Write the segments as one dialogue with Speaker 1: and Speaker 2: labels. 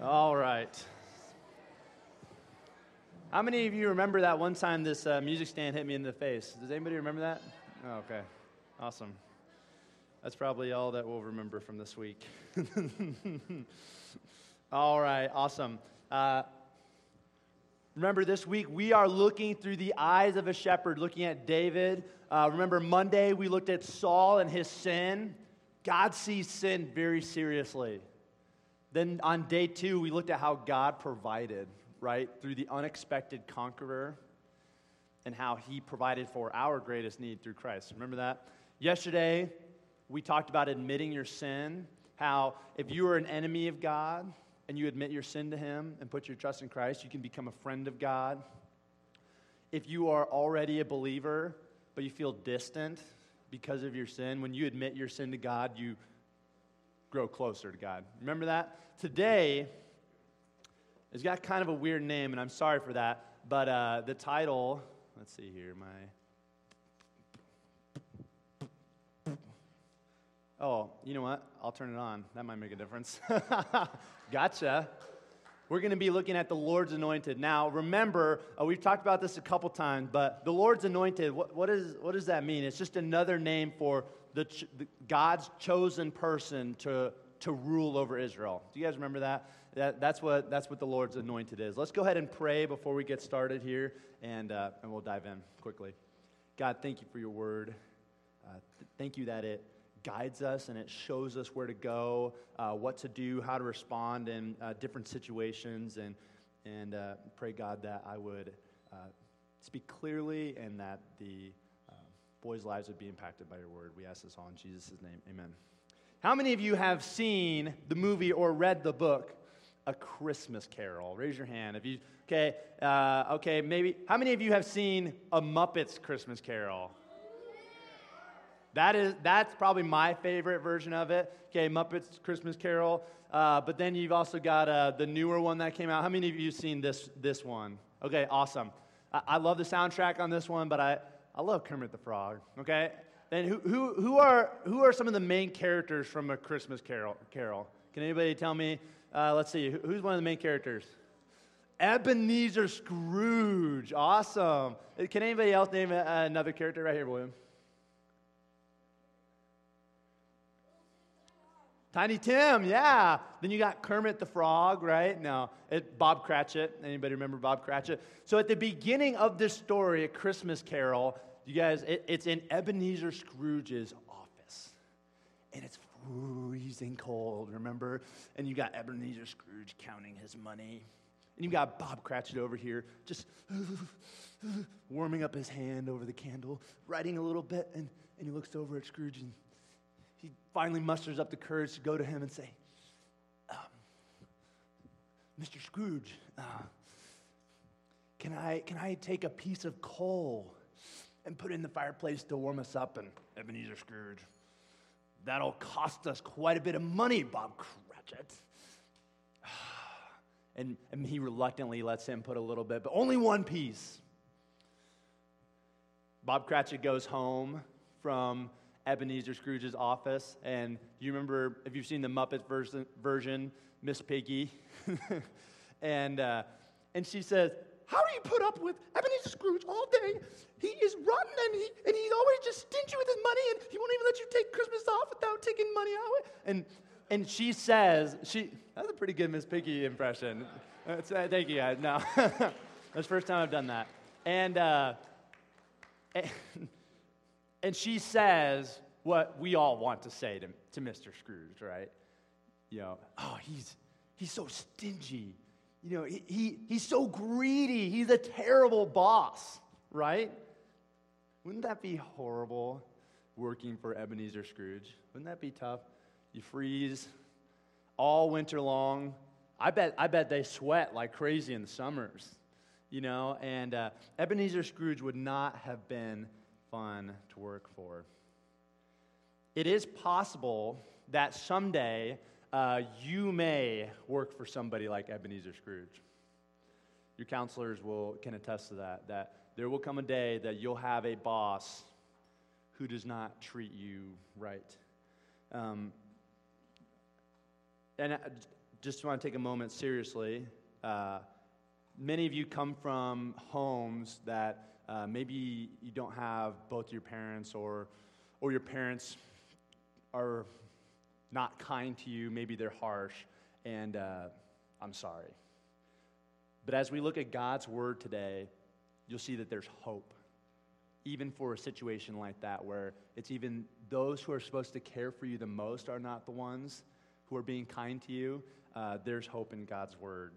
Speaker 1: All right. How many of you remember that one time this uh, music stand hit me in the face? Does anybody remember that? Oh, okay. Awesome. That's probably all that we'll remember from this week. all right, awesome. Uh, remember, this week we are looking through the eyes of a shepherd, looking at David. Uh, remember, Monday we looked at Saul and his sin. God sees sin very seriously. Then on day two, we looked at how God provided, right, through the unexpected conqueror and how he provided for our greatest need through Christ. Remember that? Yesterday, we talked about admitting your sin, how if you are an enemy of God and you admit your sin to him and put your trust in Christ, you can become a friend of God. If you are already a believer, but you feel distant because of your sin, when you admit your sin to God, you grow closer to God. Remember that? Today, it's got kind of a weird name, and I'm sorry for that, but uh, the title, let's see here, my. Oh, you know what? I'll turn it on. That might make a difference. gotcha. We're going to be looking at the Lord's anointed. Now, remember, uh, we've talked about this a couple times, but the Lord's anointed, what, what, is, what does that mean? It's just another name for the, the, God's chosen person to, to rule over Israel. Do you guys remember that? that that's, what, that's what the Lord's anointed is. Let's go ahead and pray before we get started here, and, uh, and we'll dive in quickly. God, thank you for your word. Uh, th- thank you that it guides us and it shows us where to go, uh, what to do, how to respond in uh, different situations, and, and uh, pray, God, that I would uh, speak clearly and that the boys' lives would be impacted by your word. We ask this all in Jesus' name. Amen. How many of you have seen the movie or read the book, A Christmas Carol? Raise your hand. If you okay, uh, okay, maybe. How many of you have seen A Muppets Christmas Carol? That is that's probably my favorite version of it. Okay, Muppets Christmas Carol. Uh, but then you've also got uh, the newer one that came out. How many of you have seen this this one? Okay, awesome. I, I love the soundtrack on this one, but I I love Kermit the Frog, okay? Then who, who, who, are, who are some of the main characters from A Christmas Carol? Carol? Can anybody tell me? Uh, let's see, who's one of the main characters? Ebenezer Scrooge. Awesome. Can anybody else name another character right here, William? Tiny Tim, yeah. Then you got Kermit the Frog, right? No, it, Bob Cratchit. Anybody remember Bob Cratchit? So at the beginning of this story, A Christmas Carol, you guys, it, it's in Ebenezer Scrooge's office. And it's freezing cold, remember? And you got Ebenezer Scrooge counting his money. And you got Bob Cratchit over here just warming up his hand over the candle, writing a little bit. And, and he looks over at Scrooge and he finally musters up the courage to go to him and say, um, Mr. Scrooge, uh, can, I, can I take a piece of coal and put it in the fireplace to warm us up. And Ebenezer Scrooge, that'll cost us quite a bit of money, Bob Cratchit. And, and he reluctantly lets him put a little bit, but only one piece. Bob Cratchit goes home from Ebenezer Scrooge's office, and you remember if you've seen the Muppet version, version Miss Piggy, and uh, and she says, how do you put up with Ebenezer Scrooge all day? He is rotten and, he, and he's always just stingy with his money and he won't even let you take Christmas off without taking money out. And, and she says, she, that's a pretty good Miss Piggy impression. Uh, thank you guys. No, that's the first time I've done that. And, uh, and, and she says what we all want to say to, to Mr. Scrooge, right? You know, oh, he's, he's so stingy you know, he, he, he's so greedy. He's a terrible boss, right? Wouldn't that be horrible working for Ebenezer Scrooge? Wouldn't that be tough? You freeze all winter long. I bet, I bet they sweat like crazy in the summers, you know, and uh, Ebenezer Scrooge would not have been fun to work for. It is possible that someday uh, you may work for somebody like Ebenezer Scrooge. Your counselors will, can attest to that, that there will come a day that you'll have a boss who does not treat you right. Um, and uh, just want to take a moment seriously. Uh, many of you come from homes that uh, maybe you don't have both your parents or, or your parents are not kind to you, maybe they're harsh, and uh, I'm sorry. But as we look at God's word today, you'll see that there's hope, even for a situation like that, where it's even those who are supposed to care for you the most are not the ones who are being kind to you. Uh, there's hope in God's word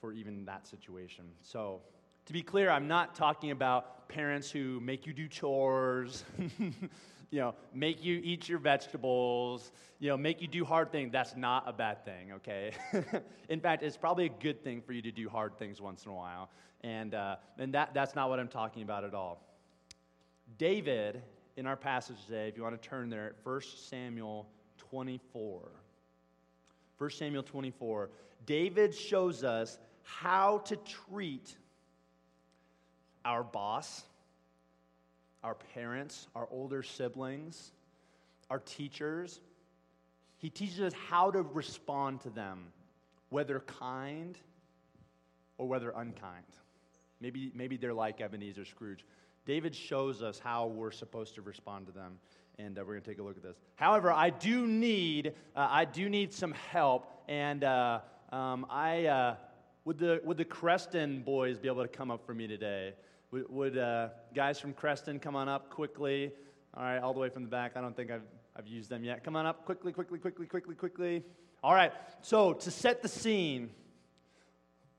Speaker 1: for even that situation. So, to be clear, I'm not talking about parents who make you do chores, you know, make you eat your vegetables, you know, make you do hard things. That's not a bad thing, okay? in fact, it's probably a good thing for you to do hard things once in a while. And, uh, and that, that's not what I'm talking about at all. David, in our passage today, if you want to turn there, at 1 Samuel 24. 1 Samuel 24. David shows us how to treat our boss, our parents, our older siblings, our teachers. He teaches us how to respond to them, whether kind or whether unkind. Maybe, maybe they're like Ebenezer Scrooge. David shows us how we're supposed to respond to them, and uh, we're going to take a look at this. However, I do need, uh, I do need some help, and uh, um, I, uh, would, the, would the Creston boys be able to come up for me today? Would, would uh, guys from Creston come on up quickly? All right, all the way from the back. I don't think I've, I've used them yet. Come on up quickly, quickly, quickly, quickly, quickly. All right, so to set the scene,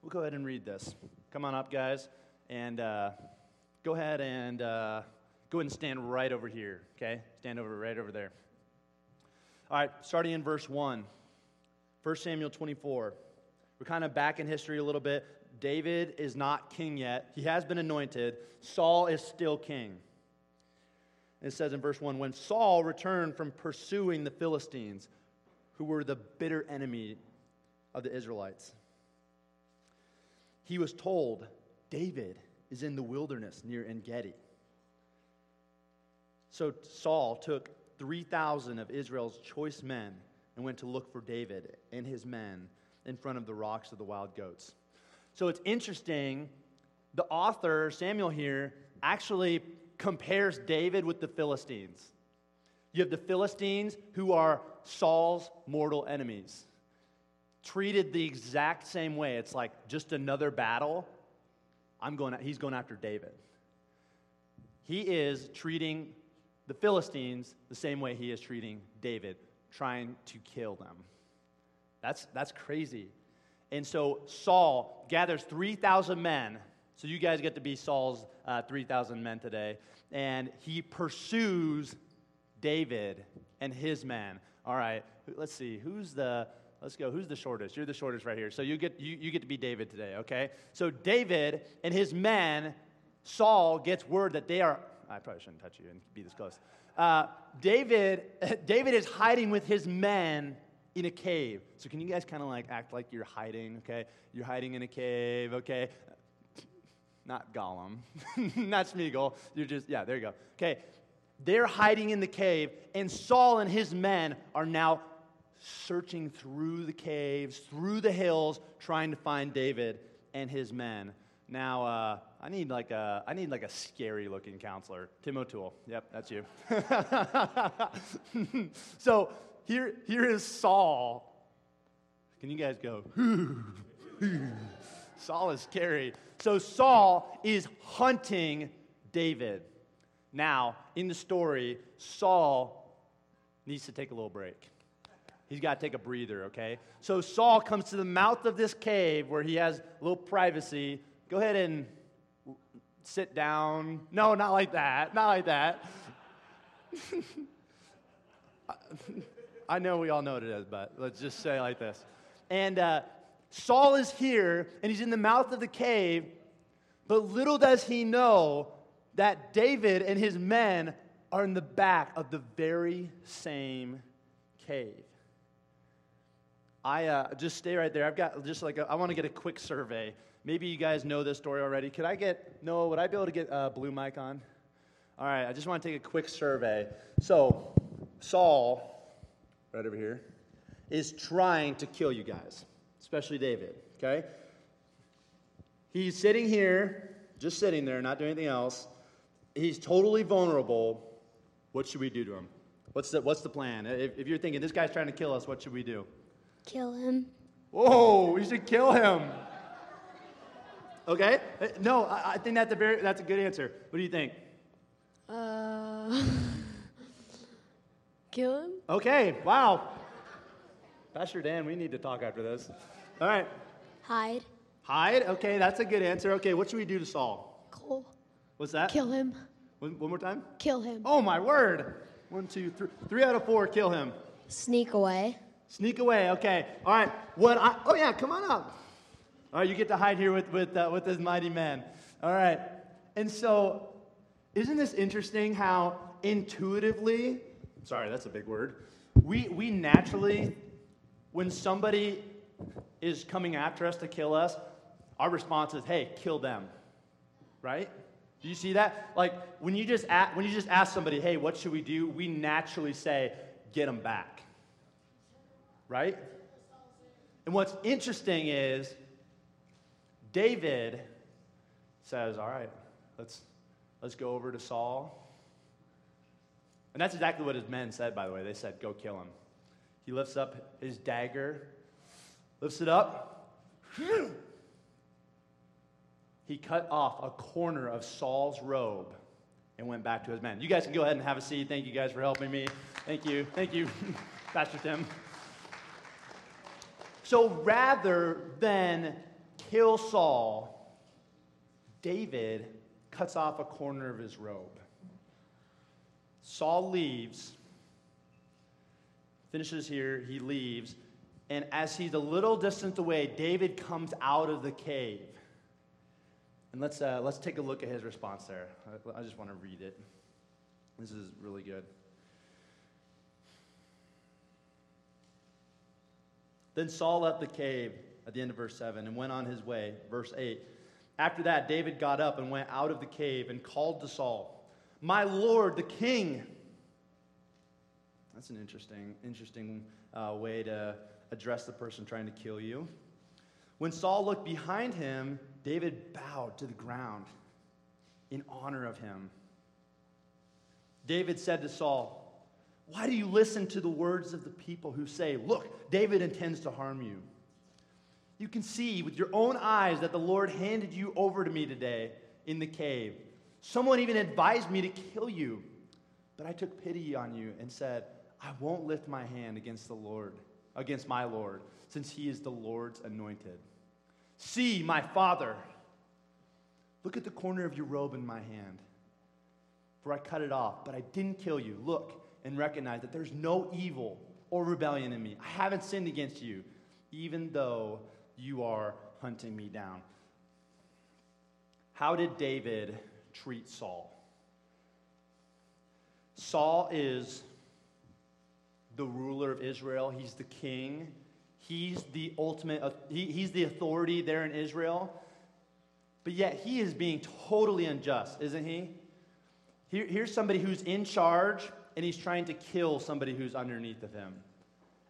Speaker 1: we'll go ahead and read this. Come on up, guys, and uh, go ahead and uh, go ahead and stand right over here, okay? Stand over right over there. All right, starting in verse 1, 1 Samuel 24. We're kind of back in history a little bit. David is not king yet. He has been anointed. Saul is still king. It says in verse 1 When Saul returned from pursuing the Philistines, who were the bitter enemy of the Israelites, he was told, David is in the wilderness near En Gedi. So Saul took 3,000 of Israel's choice men and went to look for David and his men in front of the rocks of the wild goats. So it's interesting. The author, Samuel here, actually compares David with the Philistines. You have the Philistines who are Saul's mortal enemies, treated the exact same way. It's like just another battle. I'm going, he's going after David. He is treating the Philistines the same way he is treating David, trying to kill them. That's, that's crazy. And so Saul gathers 3,000 men. So you guys get to be Saul's uh, 3,000 men today. And he pursues David and his men. All right, let's see. Who's the, let's go. Who's the shortest? You're the shortest right here. So you get, you, you get to be David today, okay? So David and his men, Saul gets word that they are, I probably shouldn't touch you and be this close. Uh, David, David is hiding with his men in a cave. So can you guys kind of like act like you're hiding, okay? You're hiding in a cave, okay? Not Gollum, not Smeagol. You're just, yeah, there you go. Okay, they're hiding in the cave, and Saul and his men are now searching through the caves, through the hills, trying to find David and his men. Now, uh, I need like a I need like a scary looking counselor. Tim O'Toole. Yep, that's you. so here, here is Saul. Can you guys go? Saul is scary. So Saul is hunting David. Now, in the story, Saul needs to take a little break. He's got to take a breather, okay? So Saul comes to the mouth of this cave where he has a little privacy. Go ahead and sit down. No, not like that. Not like that. I know we all know what it is, but let's just say like this. And uh, Saul is here, and he's in the mouth of the cave, but little does he know that David and his men are in the back of the very same cave. I uh, just stay right there. I've got just like a, I want to get a quick survey. Maybe you guys know this story already. Could I get Noah? Would I be able to get a blue mic on? All right. I just want to take a quick survey. So Saul right over here, is trying to kill you guys, especially David, okay? He's sitting here, just sitting there, not doing anything else. He's totally vulnerable. What should we do to him? What's the, what's the plan? If, if you're thinking, this guy's trying to kill us, what should we do?
Speaker 2: Kill him.
Speaker 1: Whoa, we should kill him. Okay? Uh, No, I, I think that's a, very, that's a good answer. What do you think?
Speaker 2: Uh, kill him?
Speaker 1: Okay, wow. Pastor Dan, we need to talk after this. All right.
Speaker 2: Hide.
Speaker 1: Hide? Okay, that's a good answer. Okay, what should we do to Saul?
Speaker 2: Cole.
Speaker 1: What's that?
Speaker 2: Kill him.
Speaker 1: One, one more time?
Speaker 2: Kill him.
Speaker 1: Oh, my word. One, two, three. Three out of four, kill him.
Speaker 2: Sneak away.
Speaker 1: Sneak away, okay. All right, what I, oh yeah, come on up. All right, you get to hide here with, with, uh, with this mighty man. All right, and so, isn't this interesting how intuitively, sorry, that's a big word, we, we naturally, when somebody is coming after us to kill us, our response is, hey, kill them, right? Do you see that? Like when you just a- when you just ask somebody, "Hey, what should we do?" We naturally say, "Get them back." Right? And what's interesting is David says, "All right, let's let's go over to Saul." And that's exactly what his men said, by the way. They said, "Go kill him." He lifts up his dagger, lifts it up. He cut off a corner of Saul's robe and went back to his men. You guys can go ahead and have a seat. Thank you guys for helping me. Thank you. Thank you, Pastor Tim. So rather than kill Saul, David cuts off a corner of his robe. Saul leaves, finishes here, he leaves, and as he's a little distance away, David comes out of the cave. And let's, uh, let's take a look at his response there. I, I just want to read it. This is really good. Then Saul left the cave at the end of verse 7 and went on his way. Verse 8. After that, David got up and went out of the cave and called to Saul, My Lord, the king. That's an interesting, interesting uh, way to address the person trying to kill you. When Saul looked behind him, David bowed to the ground in honor of him. David said to Saul, Why do you listen to the words of the people who say, Look, David intends to harm you? You can see with your own eyes that the Lord handed you over to me today in the cave. Someone even advised me to kill you, but I took pity on you and said, I won't lift my hand against the Lord, against my Lord, since he is the Lord's anointed. See, my father, look at the corner of your robe in my hand. For I cut it off, but I didn't kill you. Look and recognize that there's no evil or rebellion in me. I haven't sinned against you, even though you are hunting me down. How did David treat Saul? Saul is the ruler of Israel, he's the king. He's the ultimate, he, he's the authority there in Israel. But yet he is being totally unjust, isn't he? Here, here's somebody who's in charge and he's trying to kill somebody who's underneath of him.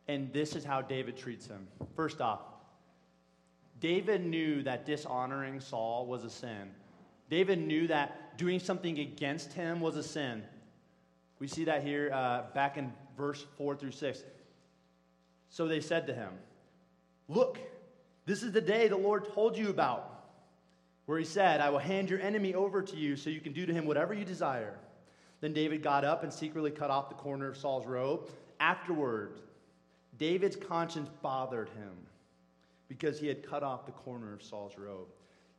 Speaker 1: And this is how David treats him. First off, David knew that dishonoring Saul was a sin. David knew that doing something against him was a sin. We see that here uh, back in verse 4 through 6. So they said to him, Look, this is the day the Lord told you about, where he said, I will hand your enemy over to you so you can do to him whatever you desire. Then David got up and secretly cut off the corner of Saul's robe. Afterward, David's conscience bothered him because he had cut off the corner of Saul's robe.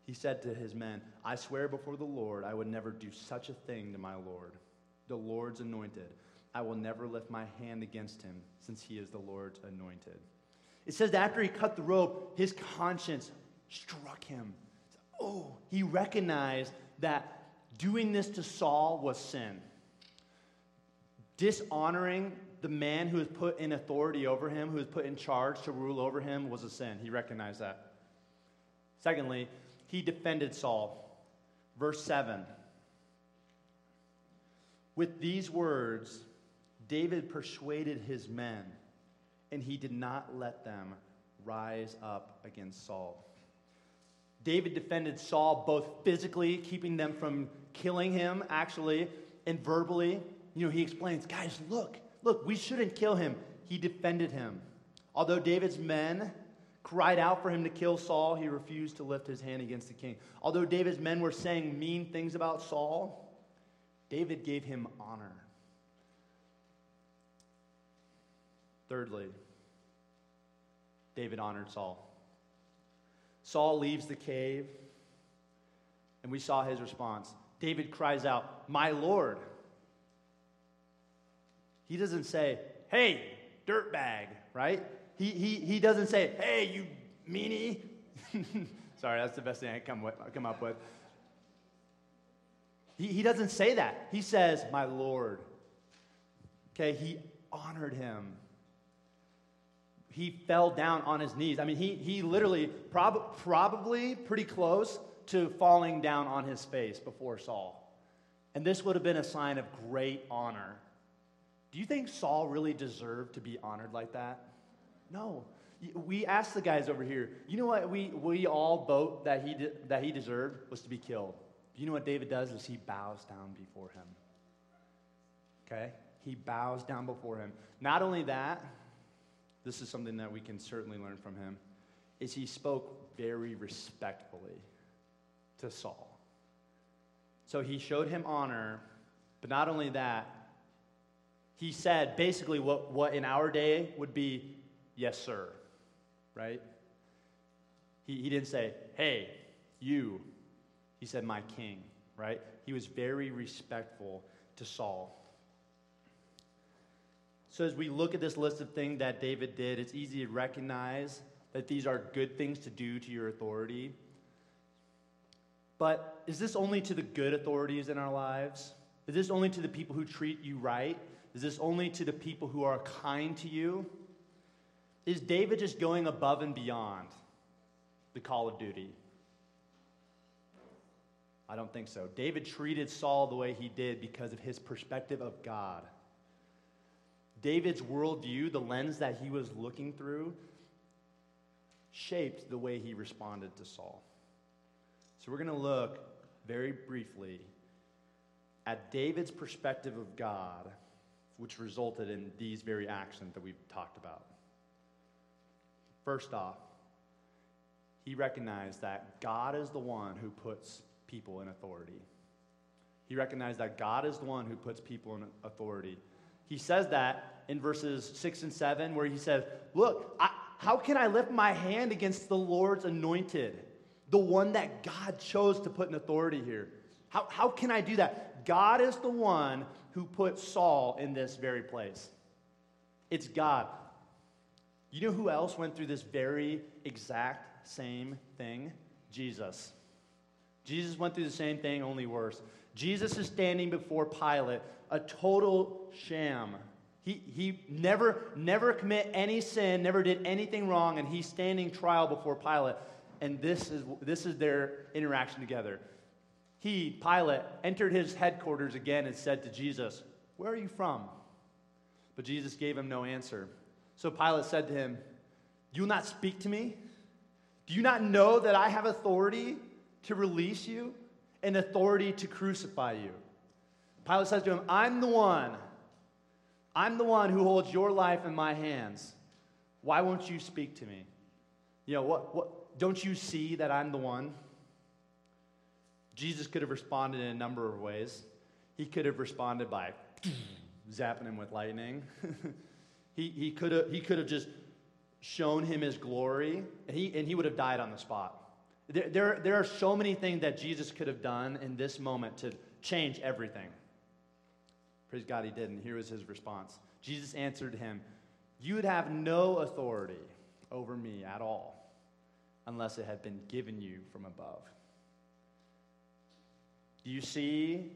Speaker 1: He said to his men, I swear before the Lord, I would never do such a thing to my Lord, the Lord's anointed. I will never lift my hand against him, since he is the Lord's anointed. It says that after he cut the rope, his conscience struck him. Oh, he recognized that doing this to Saul was sin. Dishonoring the man who was put in authority over him, who was put in charge to rule over him, was a sin. He recognized that. Secondly, he defended Saul. Verse 7. With these words, David persuaded his men and he did not let them rise up against Saul. David defended Saul both physically, keeping them from killing him, actually, and verbally. You know, he explains, guys, look, look, we shouldn't kill him. He defended him. Although David's men cried out for him to kill Saul, he refused to lift his hand against the king. Although David's men were saying mean things about Saul, David gave him honor. Thirdly, David honored Saul. Saul leaves the cave, and we saw his response. David cries out, My Lord. He doesn't say, Hey, dirtbag, right? He, he, he doesn't say, Hey, you meanie. Sorry, that's the best thing I come, with, come up with. He, he doesn't say that. He says, My Lord. Okay, he honored him he fell down on his knees. I mean, he, he literally, prob- probably pretty close to falling down on his face before Saul. And this would have been a sign of great honor. Do you think Saul really deserved to be honored like that? No. We asked the guys over here, you know what we, we all vote that he, de- that he deserved was to be killed. You know what David does is he bows down before him. Okay? He bows down before him. Not only that, this is something that we can certainly learn from him, is he spoke very respectfully to Saul. So he showed him honor, but not only that, he said basically what, what in our day would be, yes, sir, right? He, he didn't say, hey, you. He said, my king, right? He was very respectful to Saul. So, as we look at this list of things that David did, it's easy to recognize that these are good things to do to your authority. But is this only to the good authorities in our lives? Is this only to the people who treat you right? Is this only to the people who are kind to you? Is David just going above and beyond the call of duty? I don't think so. David treated Saul the way he did because of his perspective of God. David's worldview, the lens that he was looking through, shaped the way he responded to Saul. So we're going to look very briefly at David's perspective of God, which resulted in these very actions that we've talked about. First off, he recognized that God is the one who puts people in authority. He recognized that God is the one who puts people in authority. He says that in verses 6 and 7, where he says, Look, I, how can I lift my hand against the Lord's anointed, the one that God chose to put in authority here? How, how can I do that? God is the one who put Saul in this very place. It's God. You know who else went through this very exact same thing? Jesus. Jesus went through the same thing, only worse. Jesus is standing before Pilate, a total sham. He, he never, never commit any sin, never did anything wrong, and he's standing trial before Pilate. And this is, this is their interaction together. He, Pilate, entered his headquarters again and said to Jesus, Where are you from? But Jesus gave him no answer. So Pilate said to him, You will not speak to me? Do you not know that I have authority to release you and authority to crucify you? Pilate says to him, I'm the one. I'm the one who holds your life in my hands. Why won't you speak to me? You know, what, what, don't you see that I'm the one? Jesus could have responded in a number of ways. He could have responded by zapping him with lightning. he, he, could have, he could have just shown him his glory, and he, and he would have died on the spot. There, there, there are so many things that Jesus could have done in this moment to change everything. Praise God, he didn't. Here was his response Jesus answered him, You would have no authority over me at all unless it had been given you from above. Do you see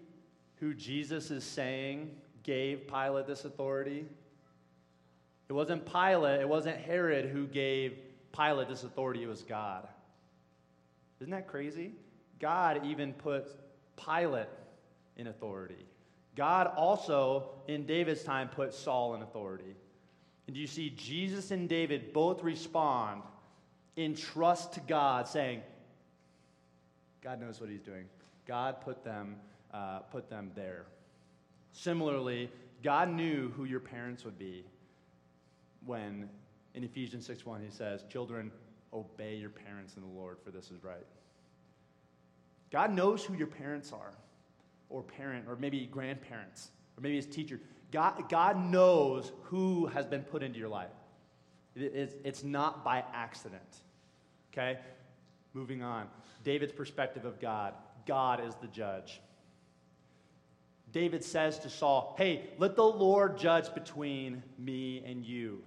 Speaker 1: who Jesus is saying gave Pilate this authority? It wasn't Pilate, it wasn't Herod who gave Pilate this authority, it was God. Isn't that crazy? God even put Pilate in authority. God also, in David's time, put Saul in authority. And you see Jesus and David both respond in trust to God, saying, God knows what he's doing. God put them, uh, put them there. Similarly, God knew who your parents would be when in Ephesians 6 1 he says, Children, obey your parents in the Lord, for this is right. God knows who your parents are, or parent, or maybe grandparents, or maybe his teacher. God, God knows who has been put into your life. It, it's, it's not by accident. Okay? Moving on. David's perspective of God God is the judge. David says to Saul, Hey, let the Lord judge between me and you.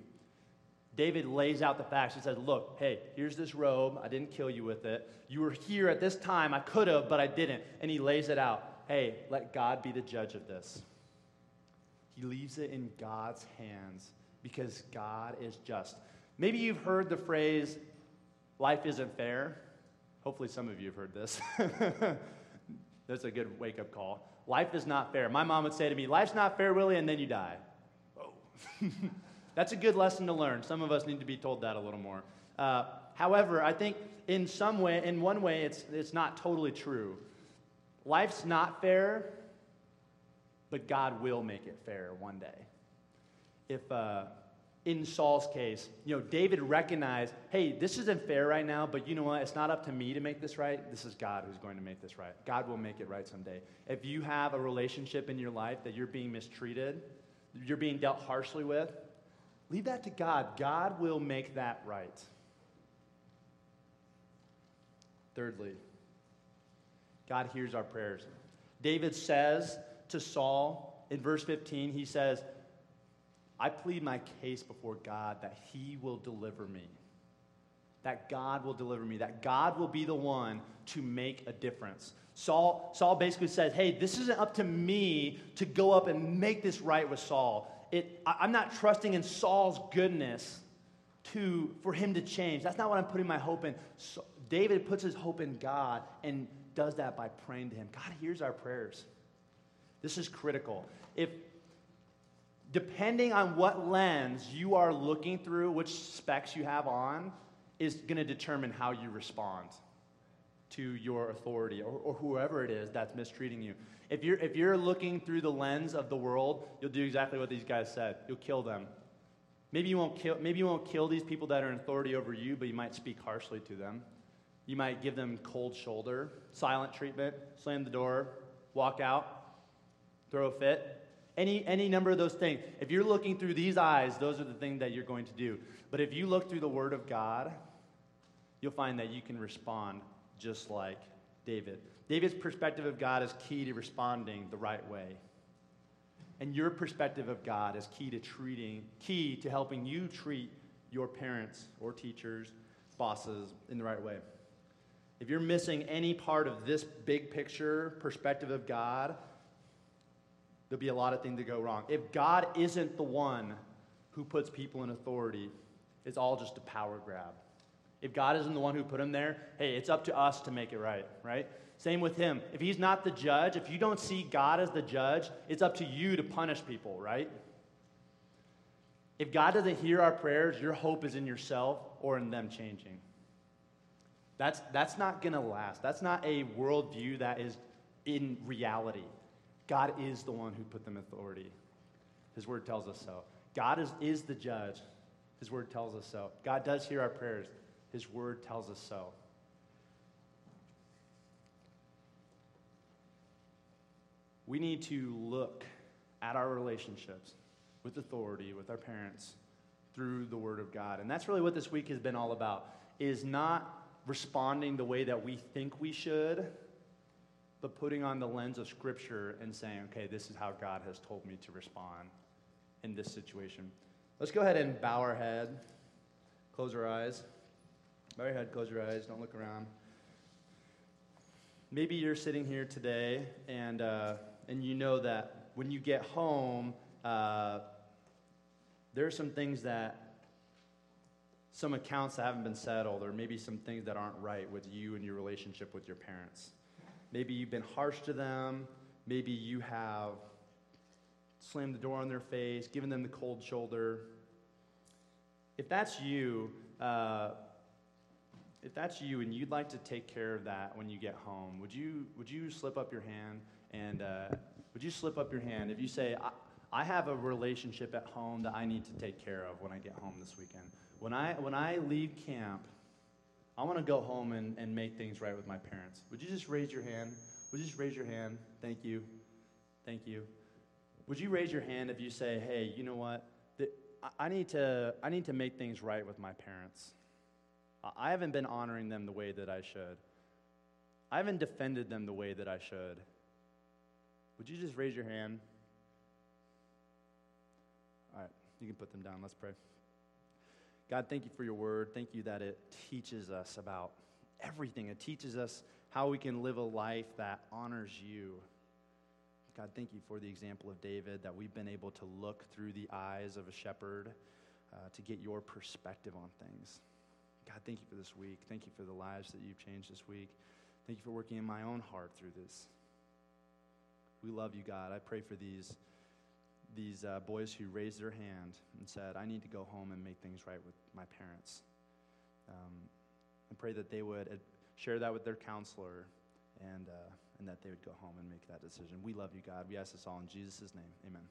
Speaker 1: David lays out the facts. He says, Look, hey, here's this robe. I didn't kill you with it. You were here at this time. I could have, but I didn't. And he lays it out. Hey, let God be the judge of this. He leaves it in God's hands because God is just. Maybe you've heard the phrase, life isn't fair. Hopefully, some of you have heard this. That's a good wake up call. Life is not fair. My mom would say to me, Life's not fair, Willie, and then you die. Oh. That's a good lesson to learn. Some of us need to be told that a little more. Uh, however, I think in some way, in one way, it's, it's not totally true. Life's not fair, but God will make it fair one day. If, uh, in Saul's case, you know, David recognized, hey, this isn't fair right now, but you know what? It's not up to me to make this right. This is God who's going to make this right. God will make it right someday. If you have a relationship in your life that you're being mistreated, you're being dealt harshly with, leave that to God. God will make that right. Thirdly, God hears our prayers. David says to Saul in verse 15, he says, I plead my case before God that he will deliver me. That God will deliver me. That God will be the one to make a difference. Saul, Saul basically says, Hey, this isn't up to me to go up and make this right with Saul. It, I'm not trusting in Saul's goodness to, for him to change. That's not what I'm putting my hope in. So, David puts his hope in God and does that by praying to him. God hears our prayers. This is critical. If depending on what lens you are looking through, which specs you have on, is going to determine how you respond to your authority or, or, whoever it is that's mistreating you. If you're, if you're looking through the lens of the world, you'll do exactly what these guys said. You'll kill them. Maybe you won't kill, maybe you won't kill these people that are in authority over you, but you might speak harshly to them. You might give them cold shoulder, silent treatment, slam the door, walk out, throw a fit. Any, any number of those things. If you're looking through these eyes, those are the things that you're going to do. But if you look through the Word of God, you'll find that you can respond just like David. David's perspective of God is key to responding the right way. And your perspective of God is key to treating, key to helping you treat your parents or teachers, bosses in the right way. If you're missing any part of this big picture perspective of God, there'll be a lot of things to go wrong. If God isn't the one who puts people in authority, it's all just a power grab. If God isn't the one who put him there, hey, it's up to us to make it right, right? Same with him. If he's not the judge, if you don't see God as the judge, it's up to you to punish people, right? If God doesn't hear our prayers, your hope is in yourself or in them changing. That's, that's not going to last. That's not a worldview that is in reality. God is the one who put them in authority. His word tells us so. God is, is the judge. His word tells us so. God does hear our prayers. His word tells us so. We need to look at our relationships with authority, with our parents, through the word of God. And that's really what this week has been all about, is not responding the way that we think we should, but putting on the lens of Scripture and saying, okay, this is how God has told me to respond in this situation. Let's go ahead and bow our head, close our eyes. Bow your head, close your eyes, don't look around. Maybe you're sitting here today and, uh, and you know that when you get home, uh, there are some things that, some accounts that haven't been settled, or maybe some things that aren't right with you and your relationship with your parents. Maybe you've been harsh to them. Maybe you have slammed the door on their face, given them the cold shoulder. if that's you, uh, if that's you and you'd like to take care of that when you get home, would you, would you slip up your hand and uh, would you slip up your hand if you say, I, I have a relationship at home that I need to take care of when I get home this weekend? When I, when I leave camp, I want to go home and, and make things right with my parents. Would you just raise your hand? Would you just raise your hand? Thank you. Thank you. Would you raise your hand if you say, hey, you know what? I, need to, I need to make things right with my parents. I, haven't been honoring them the way that I should. I haven't defended them the way that I should. Would you just raise your hand? All right, you can put them down. Let's pray. God, thank you for your word. Thank you that it teaches us about everything. It teaches us how we can live a life that honors you. God, thank you for the example of David, that we've been able to look through the eyes of a shepherd uh, to get your perspective on things. God, thank you for this week. Thank you for the lives that you've changed this week. Thank you for working in my own heart through this. We love you, God. I pray for these these uh, boys who raised their hand and said, I need to go home and make things right with my parents. Um, pray that they would share that with their counselor and, uh, and that they would go home and make that decision. We love you, God. We ask this all in Jesus' name. Amen.